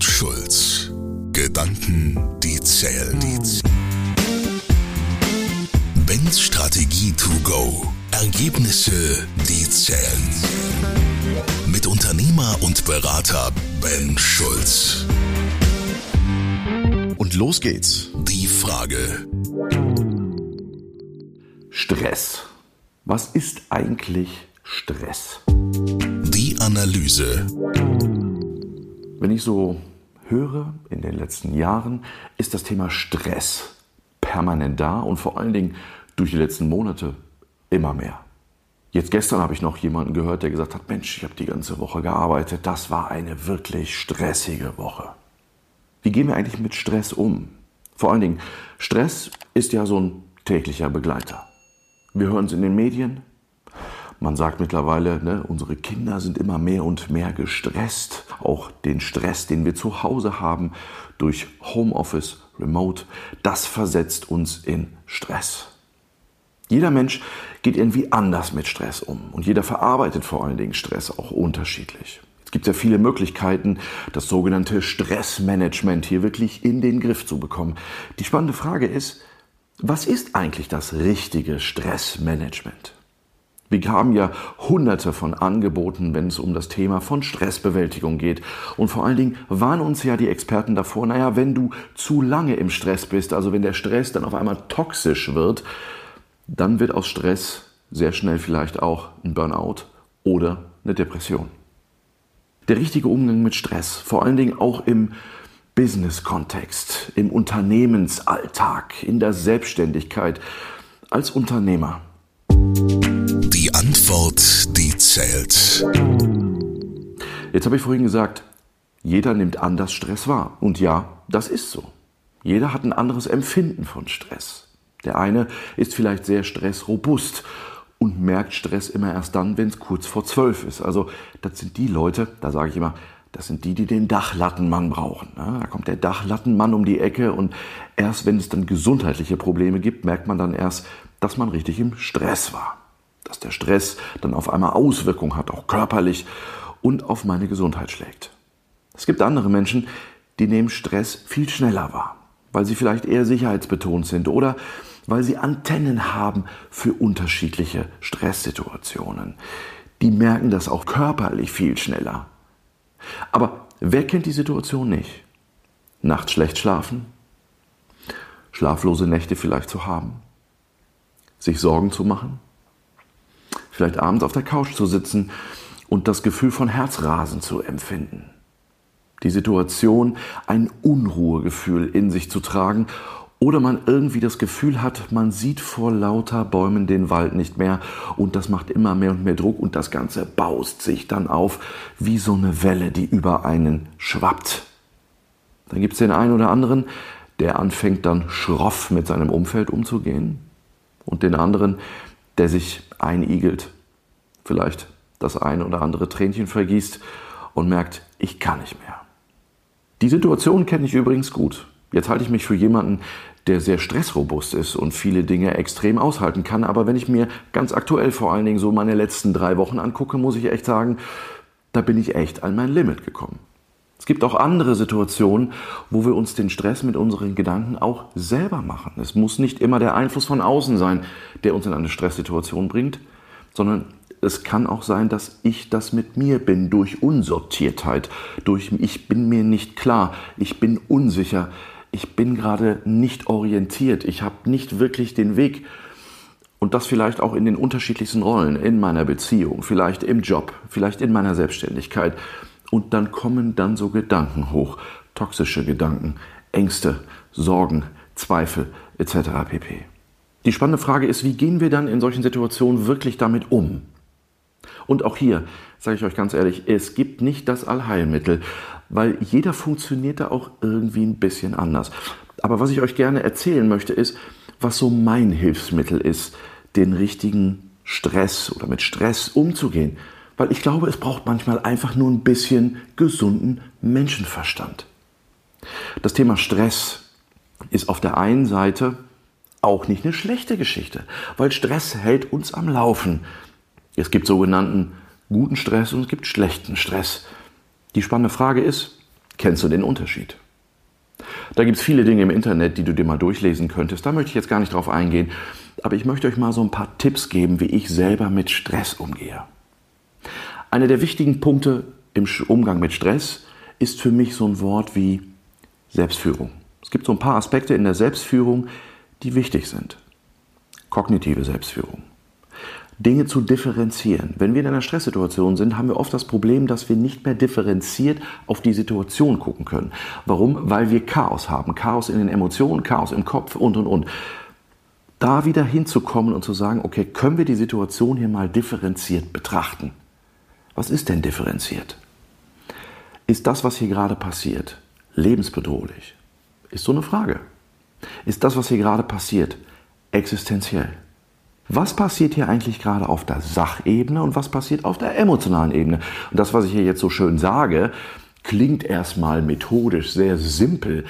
und Schulz. Gedanken, die zählen. Ben's Strategie to go. Ergebnisse, die zählen. Mit Unternehmer und Berater Ben Schulz. Und los geht's. Die Frage. Stress. Was ist eigentlich Stress? Die Analyse. Wenn ich so höre, in den letzten Jahren ist das Thema Stress permanent da und vor allen Dingen durch die letzten Monate immer mehr. Jetzt gestern habe ich noch jemanden gehört, der gesagt hat, Mensch, ich habe die ganze Woche gearbeitet, das war eine wirklich stressige Woche. Wie gehen wir eigentlich mit Stress um? Vor allen Dingen, Stress ist ja so ein täglicher Begleiter. Wir hören es in den Medien. Man sagt mittlerweile, ne, unsere Kinder sind immer mehr und mehr gestresst. Auch den Stress, den wir zu Hause haben durch Homeoffice, Remote, das versetzt uns in Stress. Jeder Mensch geht irgendwie anders mit Stress um und jeder verarbeitet vor allen Dingen Stress auch unterschiedlich. Es gibt ja viele Möglichkeiten, das sogenannte Stressmanagement hier wirklich in den Griff zu bekommen. Die spannende Frage ist, was ist eigentlich das richtige Stressmanagement? Wir haben ja hunderte von Angeboten, wenn es um das Thema von Stressbewältigung geht. Und vor allen Dingen warnen uns ja die Experten davor, naja, wenn du zu lange im Stress bist, also wenn der Stress dann auf einmal toxisch wird, dann wird aus Stress sehr schnell vielleicht auch ein Burnout oder eine Depression der richtige Umgang mit Stress, vor allen Dingen auch im Business-Kontext, im Unternehmensalltag, in der Selbstständigkeit, als Unternehmer. Antwort, die zählt. Jetzt habe ich vorhin gesagt, jeder nimmt anders Stress wahr. Und ja, das ist so. Jeder hat ein anderes Empfinden von Stress. Der eine ist vielleicht sehr stressrobust und merkt Stress immer erst dann, wenn es kurz vor zwölf ist. Also das sind die Leute, da sage ich immer, das sind die, die den Dachlattenmann brauchen. Da kommt der Dachlattenmann um die Ecke und erst wenn es dann gesundheitliche Probleme gibt, merkt man dann erst, dass man richtig im Stress war. Dass der Stress dann auf einmal Auswirkungen hat, auch körperlich und auf meine Gesundheit schlägt. Es gibt andere Menschen, die nehmen Stress viel schneller wahr, weil sie vielleicht eher sicherheitsbetont sind oder weil sie Antennen haben für unterschiedliche Stresssituationen. Die merken das auch körperlich viel schneller. Aber wer kennt die Situation nicht? Nachts schlecht schlafen? Schlaflose Nächte vielleicht zu haben? Sich Sorgen zu machen? Vielleicht abends auf der Couch zu sitzen und das Gefühl von Herzrasen zu empfinden? Die Situation, ein Unruhegefühl in sich zu tragen oder man irgendwie das Gefühl hat, man sieht vor lauter Bäumen den Wald nicht mehr und das macht immer mehr und mehr Druck und das Ganze baust sich dann auf wie so eine Welle, die über einen schwappt. Dann gibt es den einen oder anderen, der anfängt dann schroff mit seinem Umfeld umzugehen und den anderen, der sich einigelt, vielleicht das ein oder andere Tränchen vergießt und merkt, ich kann nicht mehr. Die Situation kenne ich übrigens gut. Jetzt halte ich mich für jemanden, der sehr stressrobust ist und viele Dinge extrem aushalten kann. Aber wenn ich mir ganz aktuell vor allen Dingen so meine letzten drei Wochen angucke, muss ich echt sagen, da bin ich echt an mein Limit gekommen. Es gibt auch andere Situationen, wo wir uns den Stress mit unseren Gedanken auch selber machen. Es muss nicht immer der Einfluss von außen sein, der uns in eine Stresssituation bringt, sondern es kann auch sein, dass ich das mit mir bin, durch Unsortiertheit, durch ich bin mir nicht klar, ich bin unsicher, ich bin gerade nicht orientiert, ich habe nicht wirklich den Weg und das vielleicht auch in den unterschiedlichsten Rollen, in meiner Beziehung, vielleicht im Job, vielleicht in meiner Selbstständigkeit. Und dann kommen dann so Gedanken hoch, toxische Gedanken, Ängste, Sorgen, Zweifel etc. pp. Die spannende Frage ist, wie gehen wir dann in solchen Situationen wirklich damit um? Und auch hier sage ich euch ganz ehrlich, es gibt nicht das Allheilmittel weil jeder funktioniert da auch irgendwie ein bisschen anders. Aber was ich euch gerne erzählen möchte, ist, was so mein Hilfsmittel ist, den richtigen Stress oder mit Stress umzugehen. Weil ich glaube, es braucht manchmal einfach nur ein bisschen gesunden Menschenverstand. Das Thema Stress ist auf der einen Seite auch nicht eine schlechte Geschichte, weil Stress hält uns am Laufen. Es gibt sogenannten guten Stress und es gibt schlechten Stress. Die spannende Frage ist, Kennst du den Unterschied? Da gibt es viele Dinge im Internet, die du dir mal durchlesen könntest. Da möchte ich jetzt gar nicht drauf eingehen. Aber ich möchte euch mal so ein paar Tipps geben, wie ich selber mit Stress umgehe. Einer der wichtigen Punkte im Umgang mit Stress ist für mich so ein Wort wie Selbstführung. Es gibt so ein paar Aspekte in der Selbstführung, die wichtig sind. Kognitive Selbstführung. Dinge zu differenzieren. Wenn wir in einer Stresssituation sind, haben wir oft das Problem, dass wir nicht mehr differenziert auf die Situation gucken können. Warum? Weil wir Chaos haben. Chaos in den Emotionen, Chaos im Kopf und, und, und. Da wieder hinzukommen und zu sagen, okay, können wir die Situation hier mal differenziert betrachten? Was ist denn differenziert? Ist das, was hier gerade passiert, lebensbedrohlich? Ist so eine Frage. Ist das, was hier gerade passiert, existenziell? was passiert hier eigentlich gerade auf der Sachebene und was passiert auf der emotionalen Ebene. Und das, was ich hier jetzt so schön sage, klingt erstmal methodisch sehr simpel.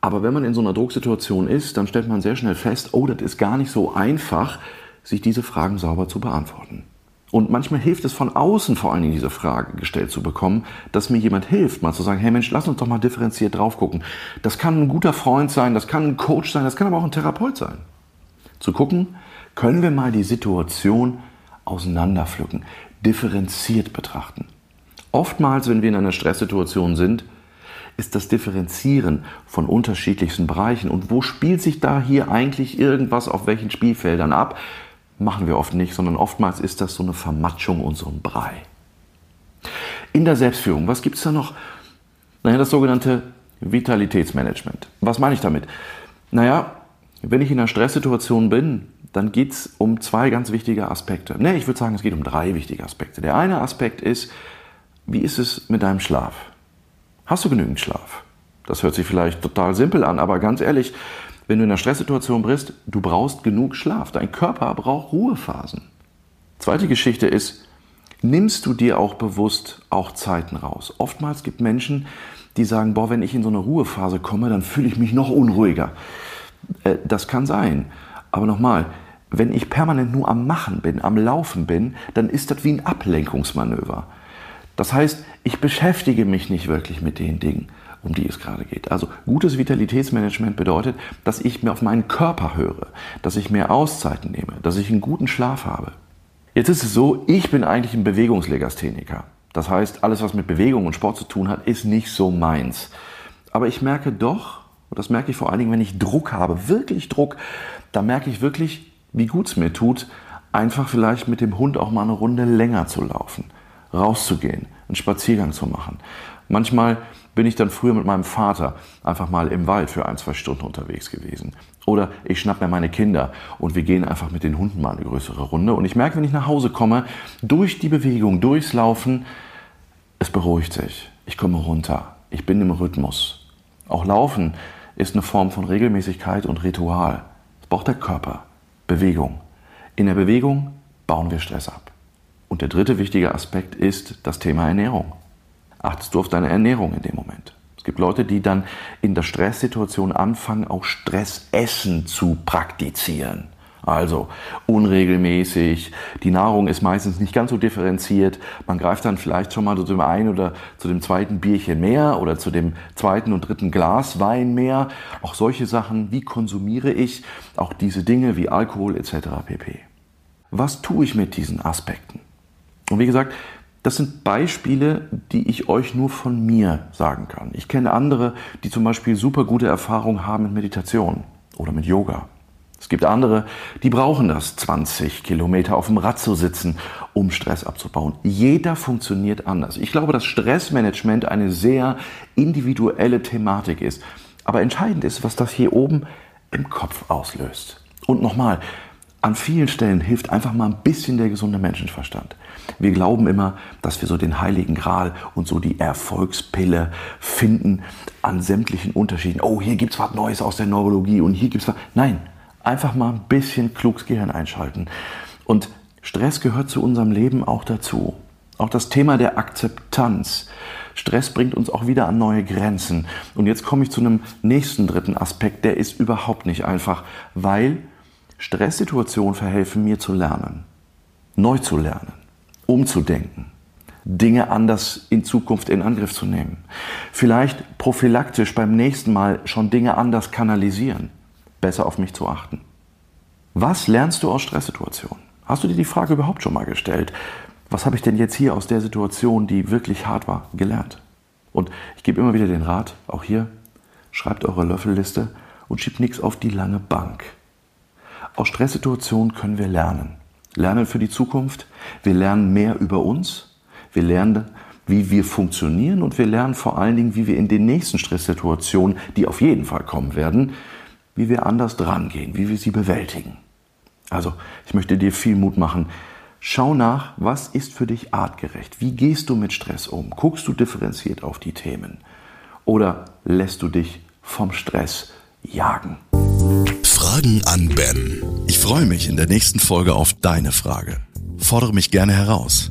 Aber wenn man in so einer Drucksituation ist, dann stellt man sehr schnell fest, oh, das ist gar nicht so einfach, sich diese Fragen sauber zu beantworten. Und manchmal hilft es von außen vor allen Dingen diese Frage gestellt zu bekommen, dass mir jemand hilft, mal zu sagen, hey Mensch, lass uns doch mal differenziert drauf gucken. Das kann ein guter Freund sein, das kann ein Coach sein, das kann aber auch ein Therapeut sein. Zu gucken, können wir mal die Situation auseinanderpflücken, differenziert betrachten. Oftmals, wenn wir in einer Stresssituation sind, ist das Differenzieren von unterschiedlichsten Bereichen. Und wo spielt sich da hier eigentlich irgendwas auf welchen Spielfeldern ab? Machen wir oft nicht, sondern oftmals ist das so eine Vermatschung ein Brei. In der Selbstführung, was gibt es da noch? Naja, das sogenannte Vitalitätsmanagement. Was meine ich damit? Naja, wenn ich in einer Stresssituation bin, dann geht es um zwei ganz wichtige Aspekte. Ne, ich würde sagen, es geht um drei wichtige Aspekte. Der eine Aspekt ist, wie ist es mit deinem Schlaf? Hast du genügend Schlaf? Das hört sich vielleicht total simpel an, aber ganz ehrlich, wenn du in einer Stresssituation bist, du brauchst genug Schlaf. Dein Körper braucht Ruhephasen. Zweite Geschichte ist, nimmst du dir auch bewusst auch Zeiten raus? Oftmals gibt Menschen, die sagen, boah, wenn ich in so eine Ruhephase komme, dann fühle ich mich noch unruhiger. Äh, das kann sein. Aber nochmal, wenn ich permanent nur am Machen bin, am Laufen bin, dann ist das wie ein Ablenkungsmanöver. Das heißt, ich beschäftige mich nicht wirklich mit den Dingen, um die es gerade geht. Also gutes Vitalitätsmanagement bedeutet, dass ich mir auf meinen Körper höre, dass ich mehr Auszeiten nehme, dass ich einen guten Schlaf habe. Jetzt ist es so, ich bin eigentlich ein Bewegungslegastheniker. Das heißt, alles, was mit Bewegung und Sport zu tun hat, ist nicht so meins. Aber ich merke doch, und das merke ich vor allen Dingen, wenn ich Druck habe, wirklich Druck, da merke ich wirklich, wie gut es mir tut, einfach vielleicht mit dem Hund auch mal eine Runde länger zu laufen, rauszugehen, einen Spaziergang zu machen. Manchmal bin ich dann früher mit meinem Vater einfach mal im Wald für ein, zwei Stunden unterwegs gewesen. Oder ich schnapp mir meine Kinder und wir gehen einfach mit den Hunden mal eine größere Runde. Und ich merke, wenn ich nach Hause komme, durch die Bewegung, durchs Laufen, es beruhigt sich. Ich komme runter. Ich bin im Rhythmus. Auch Laufen ist eine Form von Regelmäßigkeit und Ritual. Es braucht der Körper. Bewegung. In der Bewegung bauen wir Stress ab. Und der dritte wichtige Aspekt ist das Thema Ernährung. Achtest du auf deine Ernährung in dem Moment? Es gibt Leute, die dann in der Stresssituation anfangen, auch Stressessen zu praktizieren. Also unregelmäßig, die Nahrung ist meistens nicht ganz so differenziert. Man greift dann vielleicht schon mal zu dem einen oder zu dem zweiten Bierchen mehr oder zu dem zweiten und dritten Glas Wein mehr. Auch solche Sachen, wie konsumiere ich auch diese Dinge wie Alkohol etc. pp. Was tue ich mit diesen Aspekten? Und wie gesagt, das sind Beispiele, die ich euch nur von mir sagen kann. Ich kenne andere, die zum Beispiel super gute Erfahrungen haben mit Meditation oder mit Yoga es gibt andere, die brauchen das, 20 Kilometer auf dem Rad zu sitzen, um Stress abzubauen. Jeder funktioniert anders. Ich glaube, dass Stressmanagement eine sehr individuelle Thematik ist. Aber entscheidend ist, was das hier oben im Kopf auslöst. Und nochmal, an vielen Stellen hilft einfach mal ein bisschen der gesunde Menschenverstand. Wir glauben immer, dass wir so den heiligen Gral und so die Erfolgspille finden an sämtlichen Unterschieden. Oh, hier gibt's was Neues aus der Neurologie und hier gibt's was. Nein, einfach mal ein bisschen kluges Gehirn einschalten. Und Stress gehört zu unserem Leben auch dazu. Auch das Thema der Akzeptanz. Stress bringt uns auch wieder an neue Grenzen. Und jetzt komme ich zu einem nächsten dritten Aspekt, der ist überhaupt nicht einfach, weil Stresssituationen verhelfen mir zu lernen, neu zu lernen, umzudenken, Dinge anders in Zukunft in Angriff zu nehmen. Vielleicht prophylaktisch beim nächsten Mal schon Dinge anders kanalisieren. Besser auf mich zu achten. Was lernst du aus Stresssituationen? Hast du dir die Frage überhaupt schon mal gestellt? Was habe ich denn jetzt hier aus der Situation, die wirklich hart war, gelernt? Und ich gebe immer wieder den Rat, auch hier, schreibt eure Löffelliste und schiebt nichts auf die lange Bank. Aus Stresssituationen können wir lernen. Lernen für die Zukunft. Wir lernen mehr über uns. Wir lernen, wie wir funktionieren und wir lernen vor allen Dingen, wie wir in den nächsten Stresssituationen, die auf jeden Fall kommen werden, wie wir anders drangehen, wie wir sie bewältigen. Also, ich möchte dir viel Mut machen. Schau nach, was ist für dich artgerecht? Wie gehst du mit Stress um? Guckst du differenziert auf die Themen? Oder lässt du dich vom Stress jagen? Fragen an Ben. Ich freue mich in der nächsten Folge auf deine Frage. Fordere mich gerne heraus.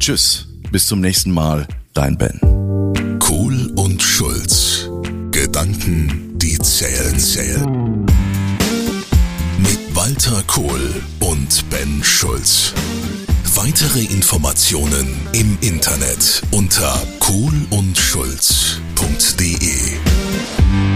Tschüss, bis zum nächsten Mal, dein Ben. Kohl und Schulz. Gedanken, die zählen, zählen. Mit Walter Kohl und Ben Schulz. Weitere Informationen im Internet unter kohlundschulz.de.